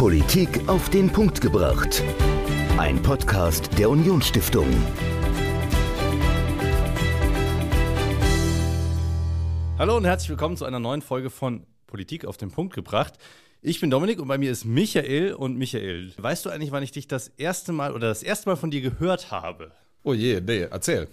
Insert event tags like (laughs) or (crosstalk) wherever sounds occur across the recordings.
Politik auf den Punkt gebracht. Ein Podcast der Unionsstiftung. Hallo und herzlich willkommen zu einer neuen Folge von Politik auf den Punkt gebracht. Ich bin Dominik und bei mir ist Michael. Und Michael, weißt du eigentlich, wann ich dich das erste Mal oder das erste Mal von dir gehört habe? Oh je, nee, erzähl.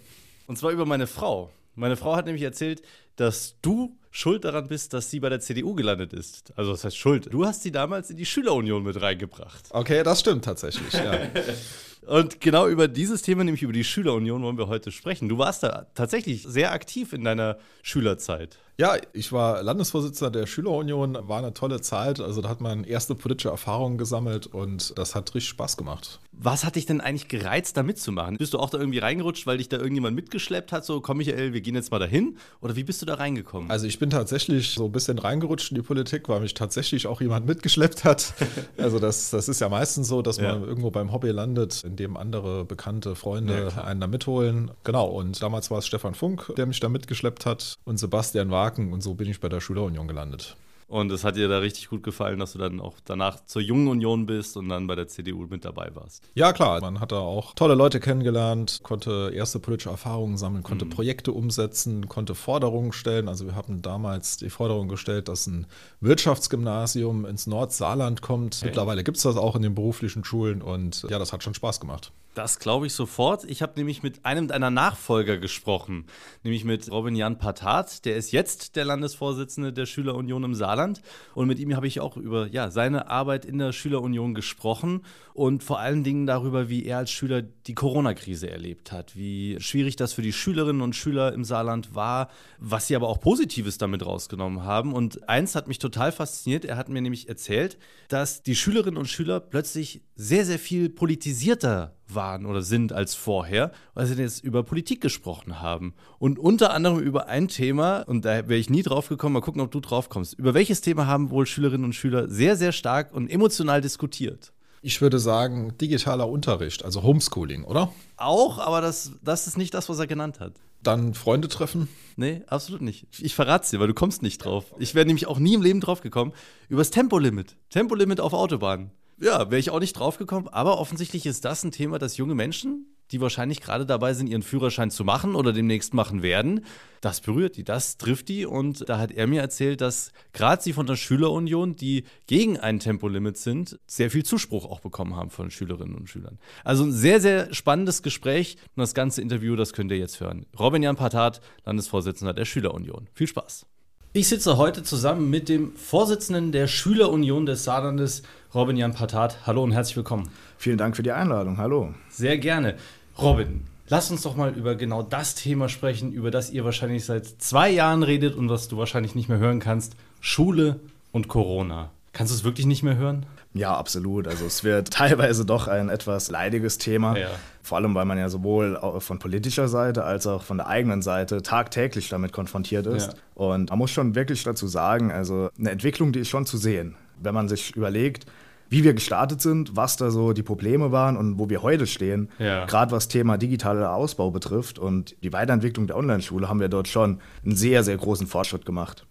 Und zwar über meine Frau. Meine Frau hat nämlich erzählt, dass du schuld daran bist, dass sie bei der CDU gelandet ist. Also das heißt schuld. Du hast sie damals in die Schülerunion mit reingebracht. Okay, das stimmt tatsächlich, ja. (laughs) Und genau über dieses Thema, nämlich über die Schülerunion, wollen wir heute sprechen. Du warst da tatsächlich sehr aktiv in deiner Schülerzeit. Ja, ich war Landesvorsitzender der Schülerunion, war eine tolle Zeit. Also da hat man erste politische Erfahrungen gesammelt und das hat richtig Spaß gemacht. Was hat dich denn eigentlich gereizt, da mitzumachen? Bist du auch da irgendwie reingerutscht, weil dich da irgendjemand mitgeschleppt hat? So, komm Michael, wir gehen jetzt mal dahin? Oder wie bist du da reingekommen? Also ich bin tatsächlich so ein bisschen reingerutscht in die Politik, weil mich tatsächlich auch jemand mitgeschleppt hat. (laughs) Also das, das ist ja meistens so, dass man ja. irgendwo beim Hobby landet, in dem andere bekannte Freunde ja, einen da mitholen. Genau, und damals war es Stefan Funk, der mich da mitgeschleppt hat und Sebastian Wagner Haken und so bin ich bei der Schülerunion gelandet. Und es hat dir da richtig gut gefallen, dass du dann auch danach zur Jungen Union bist und dann bei der CDU mit dabei warst. Ja, klar. Man hat da auch tolle Leute kennengelernt, konnte erste politische Erfahrungen sammeln, konnte mhm. Projekte umsetzen, konnte Forderungen stellen. Also wir haben damals die Forderung gestellt, dass ein Wirtschaftsgymnasium ins Nordsaarland kommt. Okay. Mittlerweile gibt es das auch in den beruflichen Schulen und ja, das hat schon Spaß gemacht. Das glaube ich sofort. Ich habe nämlich mit einem deiner Nachfolger gesprochen, nämlich mit Robin Jan Patat. Der ist jetzt der Landesvorsitzende der Schülerunion im Saarland. Und mit ihm habe ich auch über ja, seine Arbeit in der Schülerunion gesprochen und vor allen Dingen darüber, wie er als Schüler die Corona-Krise erlebt hat, wie schwierig das für die Schülerinnen und Schüler im Saarland war, was sie aber auch Positives damit rausgenommen haben. Und eins hat mich total fasziniert. Er hat mir nämlich erzählt, dass die Schülerinnen und Schüler plötzlich sehr, sehr viel politisierter waren oder sind als vorher, weil sie jetzt über Politik gesprochen haben. Und unter anderem über ein Thema, und da wäre ich nie drauf gekommen, mal gucken, ob du drauf kommst. Über welches Thema haben wohl Schülerinnen und Schüler sehr, sehr stark und emotional diskutiert? Ich würde sagen, digitaler Unterricht, also Homeschooling, oder? Auch, aber das, das ist nicht das, was er genannt hat. Dann Freunde treffen? Nee, absolut nicht. Ich verrate es dir, weil du kommst nicht drauf. Ich wäre nämlich auch nie im Leben drauf gekommen. Übers Tempolimit. Tempolimit auf Autobahnen. Ja, wäre ich auch nicht drauf gekommen, aber offensichtlich ist das ein Thema, das junge Menschen, die wahrscheinlich gerade dabei sind, ihren Führerschein zu machen oder demnächst machen werden, das berührt die, das trifft die. Und da hat er mir erzählt, dass gerade sie von der Schülerunion, die gegen ein Tempolimit sind, sehr viel Zuspruch auch bekommen haben von Schülerinnen und Schülern. Also ein sehr, sehr spannendes Gespräch und das ganze Interview, das könnt ihr jetzt hören. Robin Jan Patat, Landesvorsitzender der Schülerunion. Viel Spaß. Ich sitze heute zusammen mit dem Vorsitzenden der Schülerunion des Saarlandes, Robin Jan Patat. Hallo und herzlich willkommen. Vielen Dank für die Einladung. Hallo. Sehr gerne. Robin, lass uns doch mal über genau das Thema sprechen, über das ihr wahrscheinlich seit zwei Jahren redet und was du wahrscheinlich nicht mehr hören kannst. Schule und Corona. Kannst du es wirklich nicht mehr hören? Ja, absolut. Also es wird (laughs) teilweise doch ein etwas leidiges Thema. Ja. Vor allem, weil man ja sowohl von politischer Seite als auch von der eigenen Seite tagtäglich damit konfrontiert ist. Ja. Und man muss schon wirklich dazu sagen, also eine Entwicklung, die ist schon zu sehen. Wenn man sich überlegt, wie wir gestartet sind, was da so die Probleme waren und wo wir heute stehen. Ja. Gerade was Thema digitaler Ausbau betrifft und die Weiterentwicklung der Online-Schule haben wir dort schon einen sehr, sehr großen Fortschritt gemacht.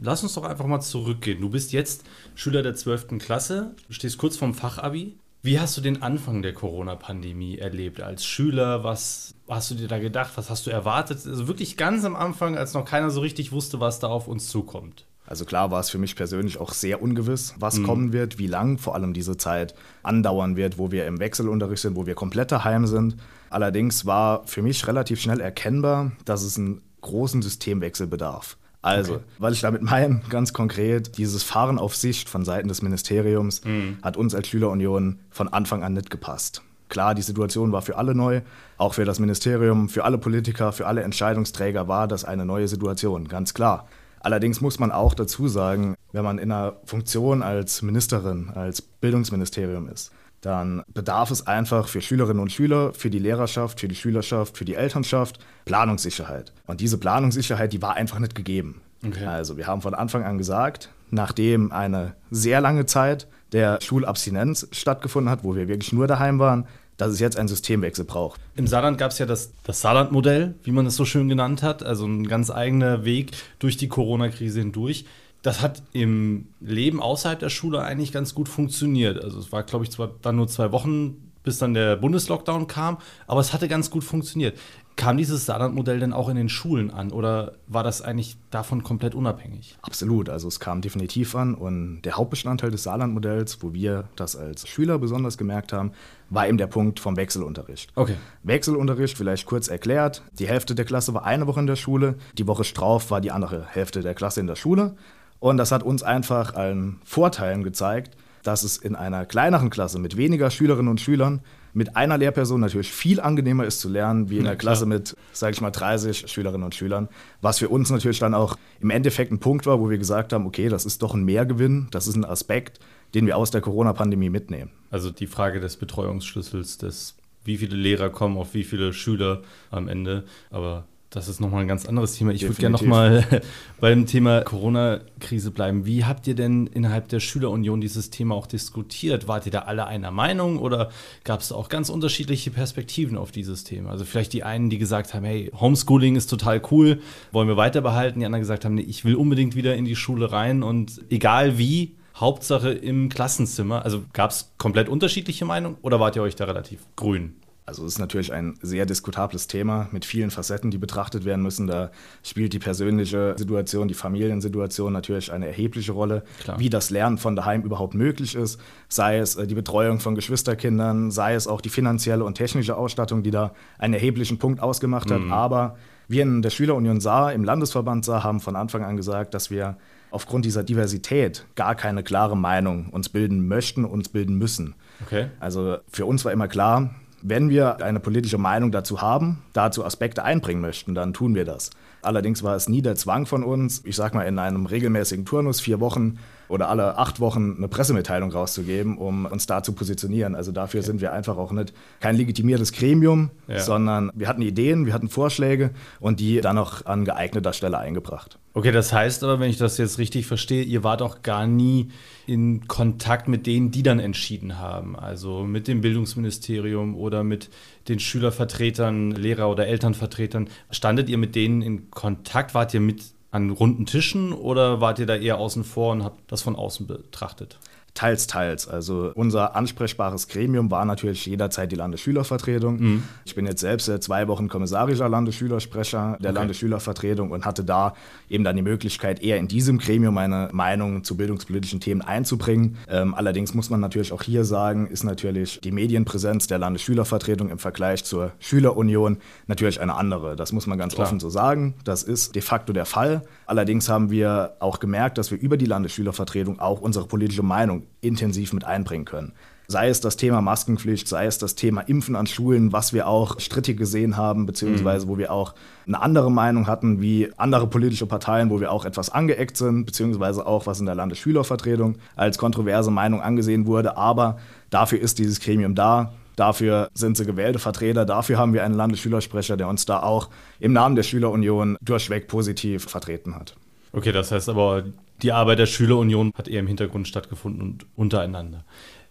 Lass uns doch einfach mal zurückgehen. Du bist jetzt Schüler der 12. Klasse, du stehst kurz vorm Fachabi. Wie hast du den Anfang der Corona-Pandemie erlebt als Schüler? Was hast du dir da gedacht? Was hast du erwartet? Also wirklich ganz am Anfang, als noch keiner so richtig wusste, was da auf uns zukommt. Also klar war es für mich persönlich auch sehr ungewiss, was mhm. kommen wird, wie lang vor allem diese Zeit andauern wird, wo wir im Wechselunterricht sind, wo wir komplett daheim sind. Allerdings war für mich relativ schnell erkennbar, dass es einen großen Systemwechsel bedarf. Also, okay. weil ich damit meine, (laughs) ganz konkret, dieses Fahren auf Sicht von Seiten des Ministeriums mhm. hat uns als Schülerunion von Anfang an nicht gepasst. Klar, die Situation war für alle neu, auch für das Ministerium, für alle Politiker, für alle Entscheidungsträger war das eine neue Situation, ganz klar. Allerdings muss man auch dazu sagen, wenn man in einer Funktion als Ministerin, als Bildungsministerium ist, dann bedarf es einfach für Schülerinnen und Schüler, für die Lehrerschaft, für die Schülerschaft, für die Elternschaft Planungssicherheit. Und diese Planungssicherheit, die war einfach nicht gegeben. Okay. Also wir haben von Anfang an gesagt, nachdem eine sehr lange Zeit der Schulabstinenz stattgefunden hat, wo wir wirklich nur daheim waren, dass es jetzt einen Systemwechsel braucht. Im Saarland gab es ja das, das Saarland-Modell, wie man es so schön genannt hat, also ein ganz eigener Weg durch die Corona-Krise hindurch. Das hat im Leben außerhalb der Schule eigentlich ganz gut funktioniert. Also es war, glaube ich, zwar dann nur zwei Wochen, bis dann der Bundeslockdown kam, aber es hatte ganz gut funktioniert. Kam dieses Saarland-Modell denn auch in den Schulen an oder war das eigentlich davon komplett unabhängig? Absolut, also es kam definitiv an und der Hauptbestandteil des Saarland-Modells, wo wir das als Schüler besonders gemerkt haben, war eben der Punkt vom Wechselunterricht. Okay. Wechselunterricht, vielleicht kurz erklärt, die Hälfte der Klasse war eine Woche in der Schule, die Woche drauf war die andere Hälfte der Klasse in der Schule und das hat uns einfach einen Vorteilen gezeigt, dass es in einer kleineren Klasse mit weniger Schülerinnen und Schülern mit einer Lehrperson natürlich viel angenehmer ist zu lernen, wie in einer Klasse mit, sage ich mal, 30 Schülerinnen und Schülern. Was für uns natürlich dann auch im Endeffekt ein Punkt war, wo wir gesagt haben, okay, das ist doch ein Mehrgewinn, das ist ein Aspekt, den wir aus der Corona-Pandemie mitnehmen. Also die Frage des Betreuungsschlüssels, des wie viele Lehrer kommen auf wie viele Schüler am Ende. Aber das ist nochmal ein ganz anderes Thema. Ich würde gerne nochmal (laughs) beim Thema Corona-Krise bleiben. Wie habt ihr denn innerhalb der Schülerunion dieses Thema auch diskutiert? Wart ihr da alle einer Meinung oder gab es auch ganz unterschiedliche Perspektiven auf dieses Thema? Also vielleicht die einen, die gesagt haben, hey, Homeschooling ist total cool, wollen wir weiter behalten. Die anderen gesagt haben, nee, ich will unbedingt wieder in die Schule rein und egal wie, Hauptsache im Klassenzimmer. Also gab es komplett unterschiedliche Meinungen oder wart ihr euch da relativ grün? Also es ist natürlich ein sehr diskutables Thema mit vielen Facetten, die betrachtet werden müssen. Da spielt die persönliche Situation, die Familiensituation natürlich eine erhebliche Rolle, Klar. wie das Lernen von daheim überhaupt möglich ist, sei es äh, die Betreuung von Geschwisterkindern, sei es auch die finanzielle und technische Ausstattung, die da einen erheblichen Punkt ausgemacht hat. Mhm. Aber wir in der Schülerunion Saar, im Landesverband Saar, haben von Anfang an gesagt, dass wir aufgrund dieser Diversität gar keine klare Meinung uns bilden möchten, uns bilden müssen. Okay. Also für uns war immer klar, wenn wir eine politische Meinung dazu haben, dazu Aspekte einbringen möchten, dann tun wir das. Allerdings war es nie der Zwang von uns, ich sag mal in einem regelmäßigen Turnus, vier Wochen oder alle acht Wochen eine Pressemitteilung rauszugeben, um uns da zu positionieren. Also dafür sind wir einfach auch nicht kein legitimiertes Gremium, Ja. sondern wir hatten Ideen, wir hatten Vorschläge und die dann auch an geeigneter Stelle eingebracht. Okay, das heißt aber, wenn ich das jetzt richtig verstehe, ihr wart auch gar nie in Kontakt mit denen, die dann entschieden haben. Also mit dem Bildungsministerium oder mit den Schülervertretern, Lehrer- oder Elternvertretern. Standet ihr mit denen in Kontakt? Wart ihr mit an runden Tischen oder wart ihr da eher außen vor und habt das von außen betrachtet? Teils, teils. Also unser ansprechbares Gremium war natürlich jederzeit die Landesschülervertretung. Ich bin jetzt selbst seit zwei Wochen kommissarischer Landesschülersprecher der Okay. Landesschülervertretung und hatte da eben dann die Möglichkeit, eher in diesem Gremium meine Meinung zu bildungspolitischen Themen einzubringen. Ähm, allerdings muss man natürlich auch hier sagen, ist natürlich die Medienpräsenz der Landesschülervertretung im Vergleich zur Schülerunion natürlich eine andere. Das muss man ganz Klar. offen so sagen. Das ist de facto der Fall. Allerdings haben wir auch gemerkt, dass wir über die Landesschülervertretung auch unsere politische Meinung intensiv mit einbringen können. Sei es das Thema Maskenpflicht, sei es das Thema Impfen an Schulen, was wir auch strittig gesehen haben, beziehungsweise wo wir auch eine andere Meinung hatten wie andere politische Parteien, wo wir auch etwas angeeckt sind, beziehungsweise auch was in der Landesschülervertretung als kontroverse Meinung angesehen wurde. Aber dafür ist dieses Gremium da. Dafür sind sie gewählte Vertreter. Dafür haben wir einen Landesschülersprecher, der uns da auch im Namen der Schülerunion durchweg positiv vertreten hat. Okay, das heißt aber, die Arbeit der Schülerunion hat eher im Hintergrund stattgefunden und untereinander.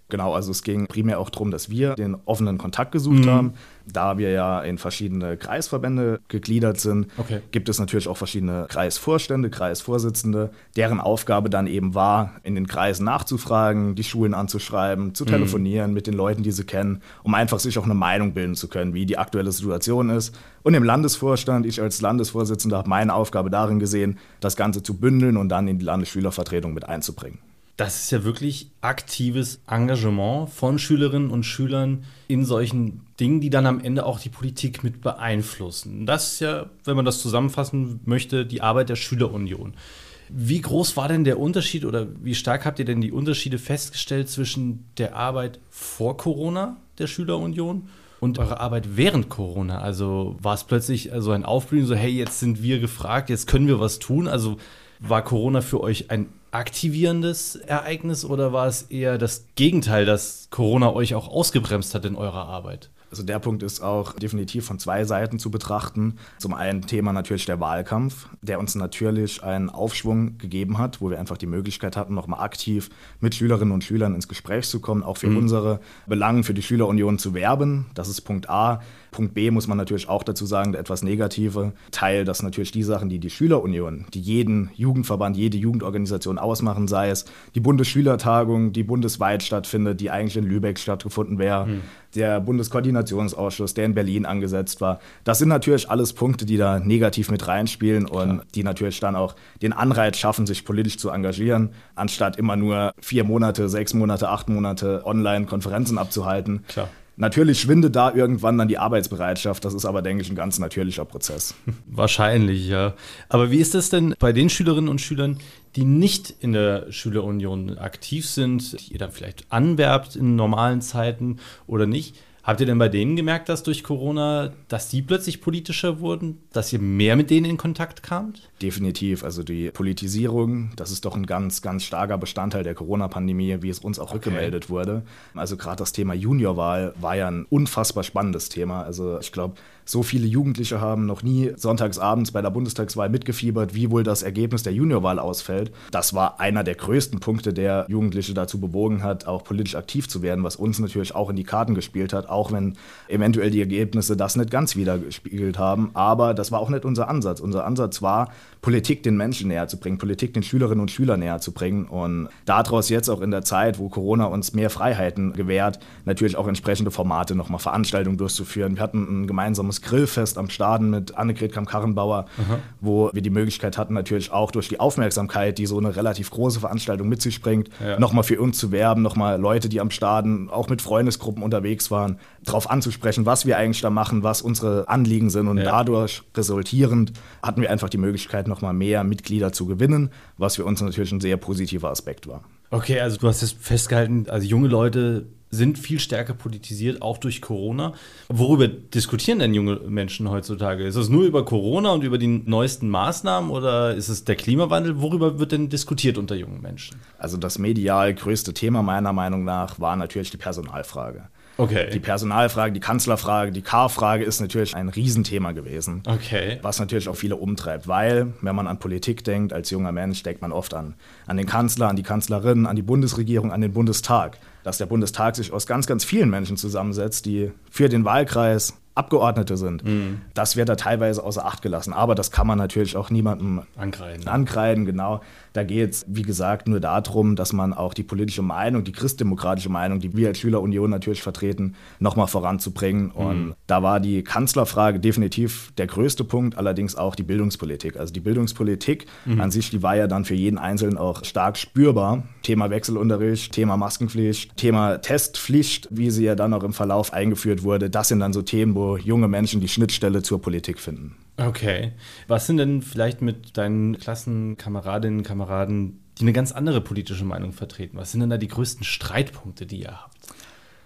Genau, also es ging primär auch darum, dass wir den offenen Kontakt gesucht haben. Da wir ja in verschiedene Kreisverbände gegliedert sind, Okay. gibt es natürlich auch verschiedene Kreisvorstände, Kreisvorsitzende, deren Aufgabe dann eben war, in den Kreisen nachzufragen, die Schulen anzuschreiben, zu telefonieren mit den Leuten, die sie kennen, um einfach sich auch eine Meinung bilden zu können, wie die aktuelle Situation ist. Und im Landesvorstand, ich als Landesvorsitzender habe meine Aufgabe darin gesehen, das Ganze zu bündeln und dann in die Landesschülervertretung mit einzubringen. Das ist ja wirklich aktives Engagement von Schülerinnen und Schülern in solchen Dingen, die dann am Ende auch die Politik mit beeinflussen. Das ist ja, wenn man das zusammenfassen möchte, die Arbeit der Schülerunion. Wie groß war denn der Unterschied oder wie stark habt ihr denn die Unterschiede festgestellt zwischen der Arbeit vor Corona der Schülerunion und eurer Arbeit während Corona? Also war es plötzlich so ein Aufblühen, so hey, jetzt sind wir gefragt, jetzt können wir was tun? Also war Corona für euch ein aktivierendes Ereignis oder war es eher das Gegenteil, dass Corona euch auch ausgebremst hat in eurer Arbeit? Also der Punkt ist auch definitiv von zwei Seiten zu betrachten. Zum einen Thema natürlich der Wahlkampf, der uns natürlich einen Aufschwung gegeben hat, wo wir einfach die Möglichkeit hatten, nochmal aktiv mit Schülerinnen und Schülern ins Gespräch zu kommen, auch für mhm. unsere Belangen für die Schülerunion zu werben. Das ist Punkt A. Punkt B muss man natürlich auch dazu sagen, der etwas negative Teil, dass natürlich die Sachen, die die Schülerunion, die jeden Jugendverband, jede Jugendorganisation ausmachen, sei es die Bundesschülertagung, die bundesweit stattfindet, die eigentlich in Lübeck stattgefunden wäre, mhm. der Bundeskoordinationsausschuss, der in Berlin angesetzt war. Das sind natürlich alles Punkte, die da negativ mit reinspielen und Klar. die natürlich dann auch den Anreiz schaffen, sich politisch zu engagieren, anstatt immer nur vier Monate, sechs Monate, acht Monate Online-Konferenzen abzuhalten. Klar. Natürlich schwindet da irgendwann dann die Arbeitsbereitschaft. Das ist aber, denke ich, ein ganz natürlicher Prozess. (laughs) Wahrscheinlich, ja. Aber wie ist das denn bei den Schülerinnen und Schülern, die nicht in der Schülerunion aktiv sind, die ihr dann vielleicht anwerbt in normalen Zeiten oder nicht? Habt ihr denn bei denen gemerkt, dass durch Corona, dass die plötzlich politischer wurden, dass ihr mehr mit denen in Kontakt kamt? Definitiv. Also die Politisierung, das ist doch ein ganz, ganz starker Bestandteil der Corona-Pandemie, wie es uns auch okay. rückgemeldet wurde. Also gerade das Thema Juniorwahl war ja ein unfassbar spannendes Thema. Also ich glaube, so viele Jugendliche haben noch nie sonntagsabends bei der Bundestagswahl mitgefiebert, wie wohl das Ergebnis der Juniorwahl ausfällt. Das war einer der größten Punkte, der Jugendliche dazu bewogen hat, auch politisch aktiv zu werden, was uns natürlich auch in die Karten gespielt hat, auch wenn eventuell die Ergebnisse das nicht ganz wiedergespiegelt haben. Aber das war auch nicht unser Ansatz. Unser Ansatz war, Politik den Menschen näher zu bringen, Politik den Schülerinnen und Schülern näher zu bringen und daraus jetzt auch in der Zeit, wo Corona uns mehr Freiheiten gewährt, natürlich auch entsprechende Formate nochmal Veranstaltungen durchzuführen. Wir hatten ein gemeinsames Grillfest am Staden mit Annegret Kamm-Karrenbauer, wo wir die Möglichkeit hatten, natürlich auch durch die Aufmerksamkeit, die so eine relativ große Veranstaltung mit sich bringt, ja. nochmal für uns zu werben, nochmal Leute, die am Staden auch mit Freundesgruppen unterwegs waren, darauf anzusprechen, was wir eigentlich da machen, was unsere Anliegen sind und ja. dadurch resultierend hatten wir einfach die Möglichkeit, nochmal mehr Mitglieder zu gewinnen, was für uns natürlich ein sehr positiver Aspekt war. Okay, also du hast es festgehalten, also junge Leute sind viel stärker politisiert, auch durch Corona. Worüber diskutieren denn junge Menschen heutzutage? Ist es nur über Corona und über die neuesten Maßnahmen oder ist es der Klimawandel? Worüber wird denn diskutiert unter jungen Menschen? Also das medial größte Thema meiner Meinung nach war natürlich die Personalfrage. Okay. Die Personalfrage, die Kanzlerfrage, die K-Frage ist natürlich ein Riesenthema gewesen. Okay. Was natürlich auch viele umtreibt, weil, wenn man an Politik denkt, als junger Mensch, denkt man oft an, an den Kanzler, an die Kanzlerin, an die Bundesregierung, an den Bundestag. Dass der Bundestag sich aus ganz, ganz vielen Menschen zusammensetzt, die für den Wahlkreis Abgeordnete sind. Mhm. Das wird da teilweise außer Acht gelassen. Aber das kann man natürlich auch niemandem ankreiden. ankreiden genau. Da geht es, wie gesagt, nur darum, dass man auch die politische Meinung, die christdemokratische Meinung, die wir als Schülerunion natürlich vertreten, nochmal voranzubringen. Mhm. Und da war die Kanzlerfrage definitiv der größte Punkt, allerdings auch die Bildungspolitik. Also die Bildungspolitik mhm. an sich, die war ja dann für jeden Einzelnen auch stark spürbar. Thema Wechselunterricht, Thema Maskenpflicht, Thema Testpflicht, wie sie ja dann auch im Verlauf eingeführt wurde. Das sind dann so Themen, wo junge Menschen die Schnittstelle zur Politik finden. Okay. Was sind denn vielleicht mit deinen Klassenkameradinnen und Kameraden, die eine ganz andere politische Meinung vertreten? Was sind denn da die größten Streitpunkte, die ihr habt?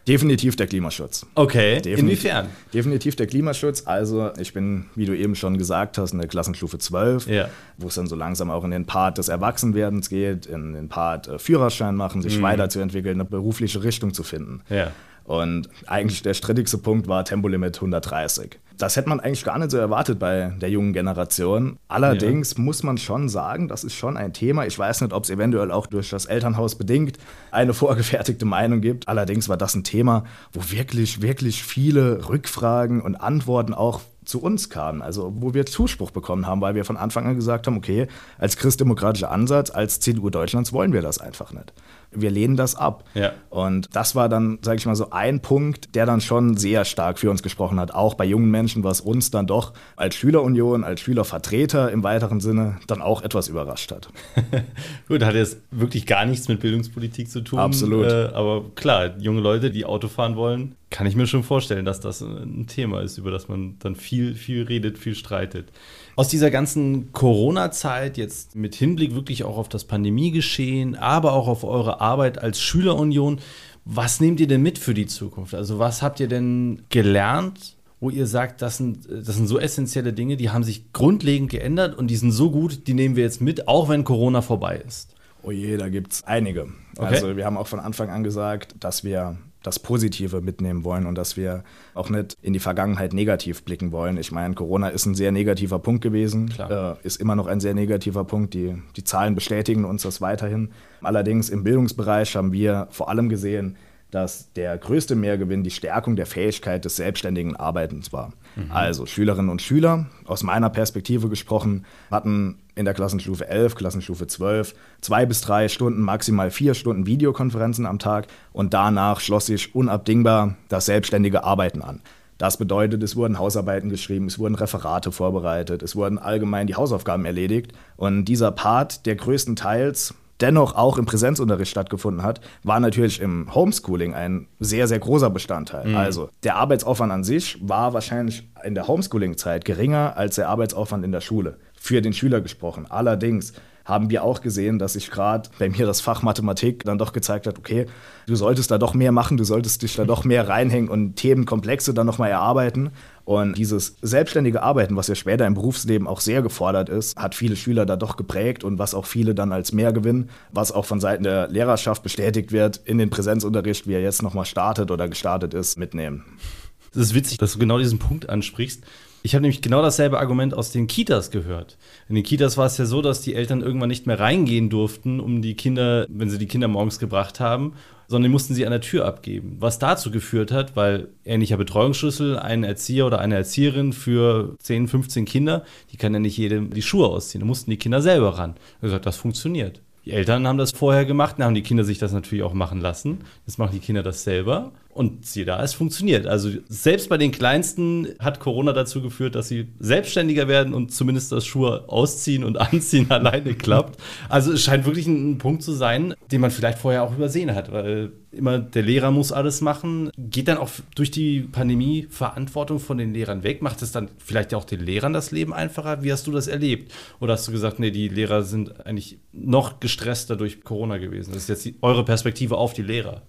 Definitiv der Klimaschutz. Okay, definitiv, inwiefern? Definitiv der Klimaschutz. Also ich bin, wie du eben schon gesagt hast, in der Klassenstufe 12, ja. wo es dann so langsam auch in den Part des Erwachsenwerdens geht, in den Part äh, Führerschein machen, sich mhm. weiterzuentwickeln, eine berufliche Richtung zu finden. Ja. Und eigentlich der strittigste Punkt war Tempolimit 130. Das hätte man eigentlich gar nicht so erwartet bei der jungen Generation. Allerdings ja. muss man schon sagen, das ist schon ein Thema. Ich weiß nicht, ob es eventuell auch durch das Elternhaus bedingt eine (laughs) vorgefertigte Meinung gibt. Allerdings war das ein Thema, wo wirklich, wirklich viele Rückfragen und Antworten auch zu uns kamen, also wo wir Zuspruch bekommen haben, weil wir von Anfang an gesagt haben, okay, als christdemokratischer Ansatz, als CDU Deutschlands wollen wir das einfach nicht wir lehnen das ab. Ja. Und das war dann, sage ich mal, so ein Punkt, der dann schon sehr stark für uns gesprochen hat, auch bei jungen Menschen, was uns dann doch als Schülerunion, als Schülervertreter im weiteren Sinne dann auch etwas überrascht hat. (laughs) Gut, hat jetzt wirklich gar nichts mit Bildungspolitik zu tun. Absolut. Äh, aber klar, junge Leute, die Auto fahren wollen, kann ich mir schon vorstellen, dass das ein Thema ist, über das man dann viel, viel redet, viel streitet. Aus dieser ganzen Corona-Zeit, jetzt mit Hinblick wirklich auch auf das Pandemiegeschehen, aber auch auf eure Arbeit als Schülerunion, was nehmt ihr denn mit für die Zukunft? Also was habt ihr denn gelernt, wo ihr sagt, das sind, das sind so essentielle Dinge, die haben sich grundlegend geändert und die sind so gut, die nehmen wir jetzt mit, auch wenn Corona vorbei ist? Oh je, da gibt es einige. Okay. Also wir haben auch von Anfang an gesagt, dass wir das Positive mitnehmen wollen und dass wir auch nicht in die Vergangenheit negativ blicken wollen. Ich meine, Corona ist ein sehr negativer Punkt gewesen, äh, ist immer noch ein sehr negativer Punkt. Die, die Zahlen bestätigen uns das weiterhin. Allerdings im Bildungsbereich haben wir vor allem gesehen, dass der größte Mehrgewinn die Stärkung der Fähigkeit des selbstständigen Arbeitens war. Mhm. Also Schülerinnen und Schüler, aus meiner Perspektive gesprochen, hatten in der Klassenstufe 11, Klassenstufe 12 zwei bis drei Stunden, maximal vier Stunden Videokonferenzen am Tag und danach schloss sich unabdingbar das selbstständige Arbeiten an. Das bedeutet, es wurden Hausarbeiten geschrieben, es wurden Referate vorbereitet, es wurden allgemein die Hausaufgaben erledigt. Und dieser Part, der größtenteils dennoch auch im Präsenzunterricht stattgefunden hat, war natürlich im Homeschooling ein sehr, sehr großer Bestandteil. Mhm. Also der Arbeitsaufwand an sich war wahrscheinlich in der Homeschooling-Zeit geringer als der Arbeitsaufwand in der Schule. Für den Schüler gesprochen. Allerdings haben wir auch gesehen, dass sich gerade bei mir das Fach Mathematik dann doch gezeigt hat, okay, du solltest da doch mehr machen, du solltest dich da doch mehr reinhängen und Themenkomplexe dann nochmal erarbeiten. Und dieses selbstständige Arbeiten, was ja später im Berufsleben auch sehr gefordert ist, hat viele Schüler da doch geprägt und was auch viele dann als Mehrgewinn, was auch von Seiten der Lehrerschaft bestätigt wird, in den Präsenzunterricht, wie er jetzt nochmal startet oder gestartet ist, mitnehmen. Das ist witzig, dass du genau diesen Punkt ansprichst. Ich habe nämlich genau dasselbe Argument aus den Kitas gehört. In den Kitas war es ja so, dass die Eltern irgendwann nicht mehr reingehen durften, um die Kinder, wenn sie die Kinder morgens gebracht haben, sondern die mussten sie an der Tür abgeben. Was dazu geführt hat, weil ähnlicher Betreuungsschlüssel, ein Erzieher oder eine Erzieherin für 10, 15 Kinder, die kann ja nicht jedem die Schuhe ausziehen. Da mussten die Kinder selber ran. Gesagt, das funktioniert. Die Eltern haben das vorher gemacht, dann haben die Kinder sich das natürlich auch machen lassen. Jetzt machen die Kinder das selber. Und siehe da, es funktioniert. Also selbst bei den Kleinsten hat Corona dazu geführt, dass sie selbstständiger werden und zumindest das Schuhe ausziehen und (laughs) anziehen alleine klappt. Also es scheint wirklich ein, ein, Punkt zu sein, den man vielleicht vorher auch übersehen hat, weil immer der Lehrer muss alles machen. Geht dann auch durch die Pandemie Verantwortung von den Lehrern weg? Macht es dann vielleicht auch den Lehrern das Leben einfacher? Wie hast du das erlebt? Oder hast du gesagt, nee, die Lehrer sind eigentlich noch gestresster durch Corona gewesen? Das ist jetzt die, eure Perspektive auf die Lehrer.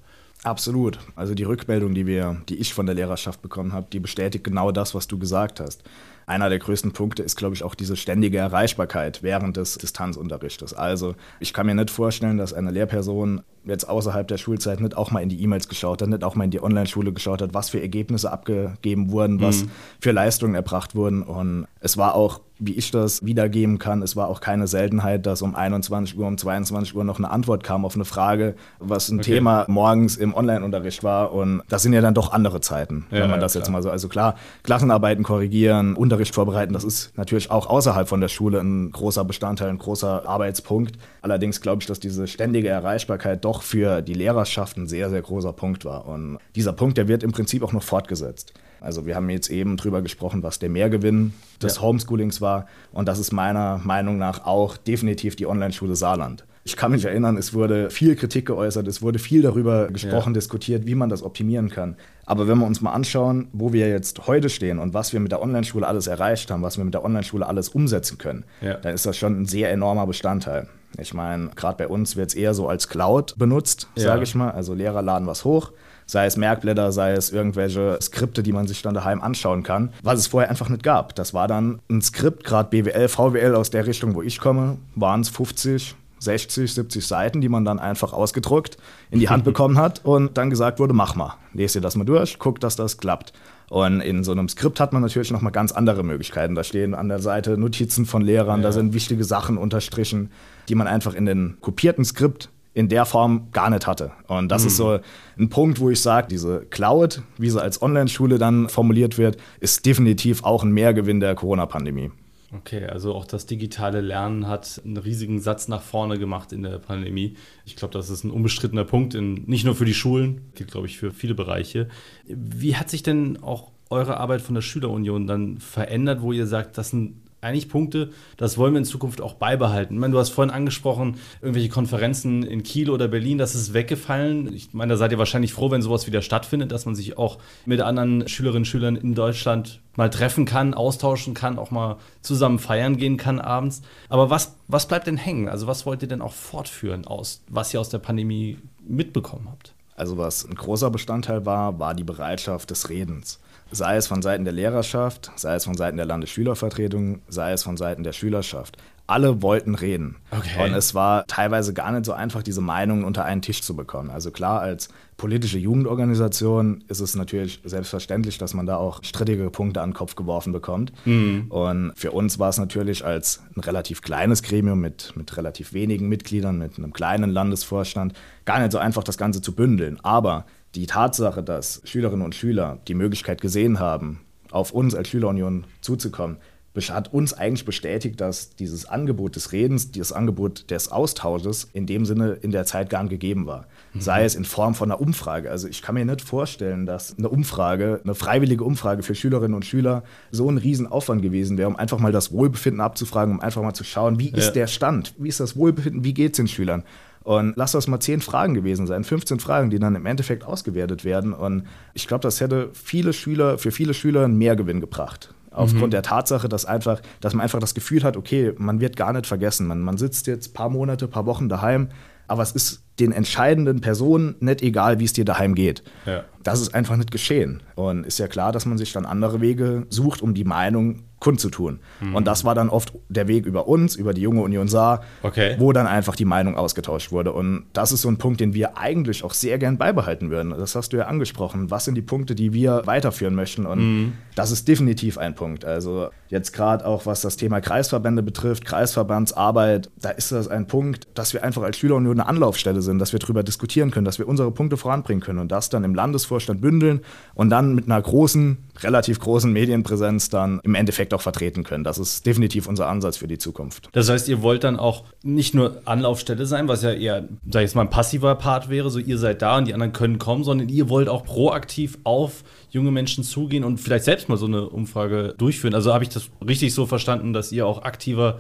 Absolut. Also die Rückmeldung, die wir, die ich von der Lehrerschaft bekommen habe, die bestätigt genau das, was du gesagt hast. Einer der größten Punkte ist, glaube ich, auch diese ständige Erreichbarkeit während des Distanzunterrichtes. Also ich kann mir nicht vorstellen, dass eine Lehrperson jetzt außerhalb der Schulzeit nicht auch mal in die E-Mails geschaut hat, nicht auch mal in die Online-Schule geschaut hat, was für Ergebnisse abgegeben wurden, was mhm. für Leistungen erbracht wurden. Und es war auch wie ich das wiedergeben kann. Es war auch keine Seltenheit, dass um 21 Uhr, um 22 Uhr noch eine Antwort kam auf eine Frage, was ein okay. Thema morgens im Online-Unterricht war. Und das sind ja dann doch andere Zeiten, ja, wenn man das ja, jetzt mal so. Also klar, Klassenarbeiten korrigieren, Unterricht vorbereiten, das ist natürlich auch außerhalb von der Schule ein großer Bestandteil, ein großer Arbeitspunkt. Allerdings glaube ich, dass diese ständige Erreichbarkeit doch für die Lehrerschaft ein sehr, sehr großer Punkt war. Und dieser Punkt, der wird im Prinzip auch noch fortgesetzt. Also wir haben jetzt eben drüber gesprochen, was der Mehrgewinn des ja. Homeschoolings war. Und das ist meiner Meinung nach auch definitiv die Online-Schule Saarland. Ich kann mich erinnern, es wurde viel Kritik geäußert, es wurde viel darüber gesprochen, ja. diskutiert, wie man das optimieren kann. Aber wenn wir uns mal anschauen, wo wir jetzt heute stehen und was wir mit der Online-Schule alles erreicht haben, was wir mit der Online-Schule alles umsetzen können, ja. dann ist das schon ein sehr enormer Bestandteil. Ich meine, gerade bei uns wird es eher so als Cloud benutzt, ja. sage ich mal. Also Lehrer laden was hoch, sei es Merkblätter, sei es irgendwelche Skripte, die man sich dann daheim anschauen kann, was es vorher einfach nicht gab. Das war dann ein Skript, gerade BWL, VWL aus der Richtung, wo ich komme, waren es 50, 60, 70 Seiten, die man dann einfach ausgedruckt in die Hand (laughs) bekommen hat und dann gesagt wurde, mach mal, lese dir das mal durch, guck, dass das klappt. Und in so einem Skript hat man natürlich noch mal ganz andere Möglichkeiten. Da stehen an der Seite Notizen von Lehrern, ja. da sind wichtige Sachen unterstrichen, die man einfach in den kopierten Skript in der Form gar nicht hatte. Und das mhm. ist so ein Punkt, wo ich sage, diese Cloud, wie sie als Online-Schule dann formuliert wird, ist definitiv auch ein Mehrgewinn der Corona-Pandemie. Okay, also auch das digitale Lernen hat einen riesigen Satz nach vorne gemacht in der Pandemie. Ich glaube, das ist ein unbestrittener Punkt, in, nicht nur für die Schulen, gilt, glaube ich, für viele Bereiche. Wie hat sich denn auch eure Arbeit von der Schülerunion dann verändert, wo ihr sagt, das sind eigentlich Punkte, das wollen wir in Zukunft auch beibehalten. Ich meine, du hast vorhin angesprochen, irgendwelche Konferenzen in Kiel oder Berlin, das ist weggefallen. Ich meine, da seid ihr wahrscheinlich froh, wenn sowas wieder stattfindet, dass man sich auch mit anderen Schülerinnen und Schülern in Deutschland mal treffen kann, austauschen kann, auch mal zusammen feiern gehen kann abends. Aber was, was bleibt denn hängen? Also was wollt ihr denn auch fortführen aus, was ihr aus der Pandemie mitbekommen habt? Also was ein großer Bestandteil war, war die Bereitschaft des Redens sei es von Seiten der Lehrerschaft, sei es von Seiten der Landesschülervertretung, sei es von Seiten der Schülerschaft. Alle wollten reden. Okay. Und es war teilweise gar nicht so einfach, diese Meinungen unter einen Tisch zu bekommen. Also klar, als politische Jugendorganisation ist es natürlich selbstverständlich, dass man da auch strittige Punkte an den Kopf geworfen bekommt. Mhm. Und für uns war es natürlich als ein relativ kleines Gremium mit, mit relativ wenigen Mitgliedern, mit einem kleinen Landesvorstand, gar nicht so einfach, das Ganze zu bündeln. Aber die Tatsache, dass Schülerinnen und Schüler die Möglichkeit gesehen haben, auf uns als Schülerunion zuzukommen, hat uns eigentlich bestätigt, dass dieses Angebot des Redens, dieses Angebot des Austausches in dem Sinne in der Zeit gar nicht gegeben war. Mhm. Sei es in Form von einer Umfrage. Also ich kann mir nicht vorstellen, dass eine Umfrage, eine freiwillige Umfrage für Schülerinnen und Schüler so ein Riesenaufwand gewesen wäre, um einfach mal das Wohlbefinden abzufragen, um einfach mal zu schauen, wie ist der Stand, wie ist das Wohlbefinden, wie geht es den Schülern. Und lass das mal zehn Fragen gewesen sein, 15 Fragen, die dann im Endeffekt ausgewertet werden. Und ich glaube, das hätte viele Schüler, für viele Schüler einen Mehrgewinn gebracht. Aufgrund mhm. der Tatsache, dass, einfach, dass man einfach das Gefühl hat, okay, man wird gar nicht vergessen. Man, man sitzt jetzt ein paar Monate, ein paar Wochen daheim, aber es ist den entscheidenden Personen nicht egal, wie es dir daheim geht. Ja. Das ist einfach nicht geschehen. Und ist ja klar, dass man sich dann andere Wege sucht, um die Meinung kundzutun. Mhm. Und das war dann oft der Weg über uns, über die junge Union Saar, okay. wo dann einfach die Meinung ausgetauscht wurde. Und das ist so ein Punkt, den wir eigentlich auch sehr gern beibehalten würden. Das hast du ja angesprochen. Was sind die Punkte, die wir weiterführen möchten? Und mhm. das ist definitiv ein Punkt. Also jetzt gerade auch, was das Thema Kreisverbände betrifft, Kreisverbandsarbeit, da ist das ein Punkt, dass wir einfach als Schülerunion eine Anlaufstelle sind, dass wir darüber diskutieren können, dass wir unsere Punkte voranbringen können und das dann im Landesvorstand bündeln und dann mit einer großen, relativ großen Medienpräsenz dann im Endeffekt Endeffekt auch vertreten können. Das ist definitiv unser Ansatz für die Zukunft. Das heißt, ihr wollt dann auch nicht nur Anlaufstelle sein, was ja eher, sag ich jetzt mal, ein passiver Part wäre, so ihr seid da und die anderen können kommen, sondern ihr wollt auch proaktiv auf junge Menschen zugehen und vielleicht selbst mal so eine Umfrage durchführen. Also habe ich das richtig so verstanden, dass ihr auch aktiver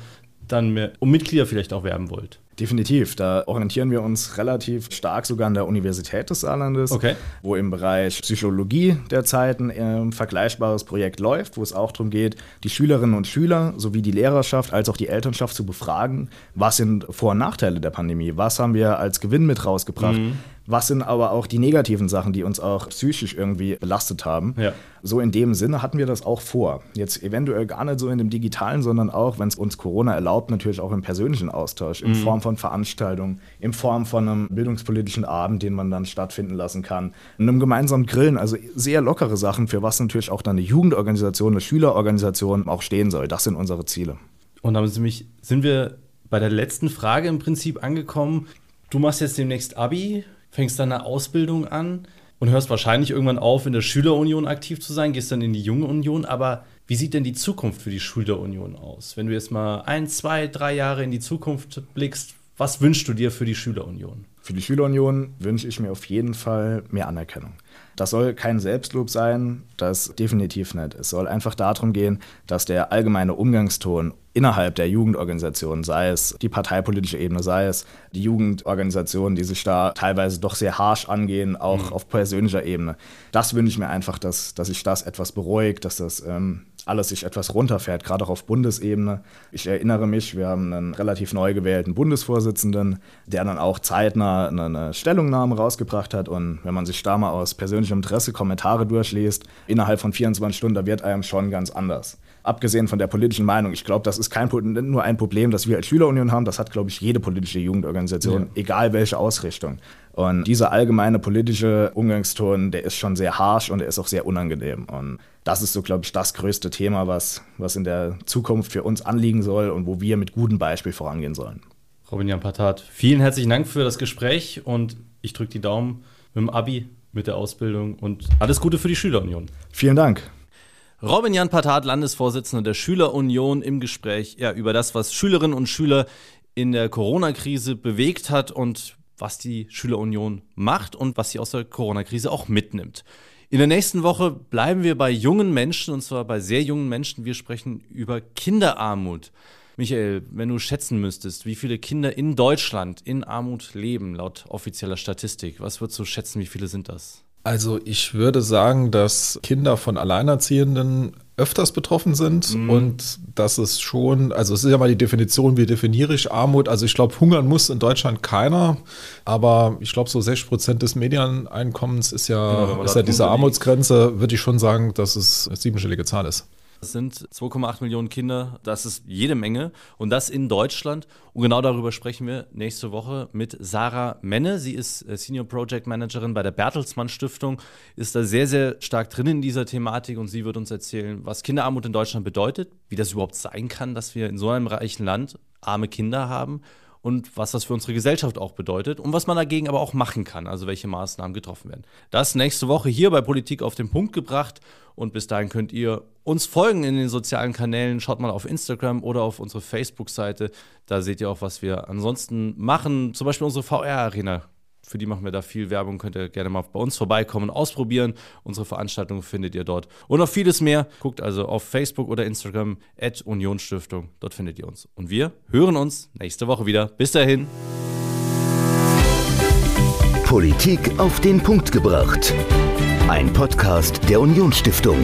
dann um Mitglieder vielleicht auch werben wollt? Definitiv. Da orientieren wir uns relativ stark sogar an der Universität des Saarlandes, okay. wo im Bereich Psychologie derzeit ein äh, vergleichbares Projekt läuft, wo es auch darum geht, die Schülerinnen und Schüler sowie die Lehrerschaft als auch die Elternschaft zu befragen, was sind Vor- und Nachteile der Pandemie, was haben wir als Gewinn mit rausgebracht, mhm. Was sind aber auch die negativen Sachen, die uns auch psychisch irgendwie belastet haben? Ja. So in dem Sinne hatten wir das auch vor. Jetzt eventuell gar nicht so in dem digitalen, sondern auch, wenn es uns Corona erlaubt, natürlich auch im persönlichen Austausch, in mhm. Form von Veranstaltungen, in Form von einem bildungspolitischen Abend, den man dann stattfinden lassen kann, in einem gemeinsamen Grillen, also sehr lockere Sachen, für was natürlich auch dann eine Jugendorganisation, eine Schülerorganisation auch stehen soll. Das sind unsere Ziele. Und damit sind wir bei der letzten Frage im Prinzip angekommen. Du machst jetzt demnächst Abi fängst dann eine Ausbildung an und hörst wahrscheinlich irgendwann auf, in der Schülerunion aktiv zu sein, gehst dann in die Junge Union. Aber wie sieht denn die Zukunft für die Schülerunion aus? Wenn du jetzt mal ein, zwei, drei Jahre in die Zukunft blickst, was wünschst du dir für die Schülerunion? Für die Schülerunion wünsche ich mir auf jeden Fall mehr Anerkennung. Das soll kein Selbstlob sein, das definitiv nicht. Es soll einfach darum gehen, dass der allgemeine Umgangston innerhalb der Jugendorganisation, sei es die parteipolitische Ebene, sei es die Jugendorganisationen, die sich da teilweise doch sehr harsch angehen, auch mhm. auf persönlicher Ebene. Das wünsche ich mir einfach, dass, dass sich das etwas beruhigt, dass das ähm, alles sich etwas runterfährt, gerade auch auf Bundesebene. Ich erinnere mich, wir haben einen relativ neu gewählten Bundesvorsitzenden, der dann auch zeitnah eine Stellungnahme rausgebracht hat. Und wenn man sich da mal aus persönlichem Interesse Kommentare durchliest, innerhalb von 24 Stunden, da wird einem schon ganz anders abgesehen von der politischen Meinung, ich glaube, das ist kein, nur ein Problem, das wir als Schülerunion haben, das hat, glaube ich, jede politische Jugendorganisation, ja. egal welche Ausrichtung. Und dieser allgemeine politische Umgangston, der ist schon sehr harsh und der ist auch sehr unangenehm. Und das ist so, glaube ich, das größte Thema, was, was in der Zukunft für uns anliegen soll und wo wir mit gutem Beispiel vorangehen sollen. Robin Jan Patat, vielen herzlichen Dank für das Gespräch und ich drücke die Daumen mit dem Abi, mit der Ausbildung und alles Gute für die Schülerunion. Vielen Dank. Robin Jan Patat, Landesvorsitzender der Schülerunion, im Gespräch ja, über das, was Schülerinnen und Schüler in der Corona-Krise bewegt hat und was die Schülerunion macht und was sie aus der Corona-Krise auch mitnimmt. In der nächsten Woche bleiben wir bei jungen Menschen und zwar bei sehr jungen Menschen. Wir sprechen über Kinderarmut. Michael, wenn du schätzen müsstest, wie viele Kinder in Deutschland in Armut leben, laut offizieller Statistik, was würdest du schätzen, wie viele sind das? Also ich würde sagen, dass Kinder von Alleinerziehenden öfters betroffen sind mhm. und dass es schon, also es ist ja mal die Definition, wie definiere ich Armut? Also ich glaube, hungern muss in Deutschland keiner, aber ich glaube, so 60 Prozent des Medieneinkommens ist ja, genau, ist ja diese Armutsgrenze, würde ich schon sagen, dass es eine siebenstellige Zahl ist. Das sind 2,8 Millionen Kinder, das ist jede Menge und das in Deutschland. Und genau darüber sprechen wir nächste Woche mit Sarah Menne. Sie ist äh, Senior Project Managerin bei der Bertelsmann Stiftung, ist da sehr, sehr stark drin in dieser Thematik und sie wird uns erzählen, was Kinderarmut in Deutschland bedeutet, wie das überhaupt sein kann, dass wir in so einem reichen Land arme Kinder haben und was das für unsere Gesellschaft auch bedeutet und was man dagegen aber auch machen kann, also welche Maßnahmen getroffen werden. Das nächste Woche hier bei Politik auf den Punkt gebracht und bis dahin könnt ihr uns folgen in den sozialen Kanälen. Schaut mal auf Instagram oder auf unsere Facebook-Seite. Da seht ihr auch, was wir ansonsten machen. Zum Beispiel unsere VR-Arena für die machen wir da viel Werbung. Könnt ihr gerne mal bei uns vorbeikommen, ausprobieren. Unsere Veranstaltungen findet ihr dort. Und noch vieles mehr. Guckt also auf Facebook oder Instagram at Unionsstiftung. Dort findet ihr uns. Und wir hören uns nächste Woche wieder. Bis dahin. Politik auf den Punkt gebracht. Ein Podcast der Unionsstiftung.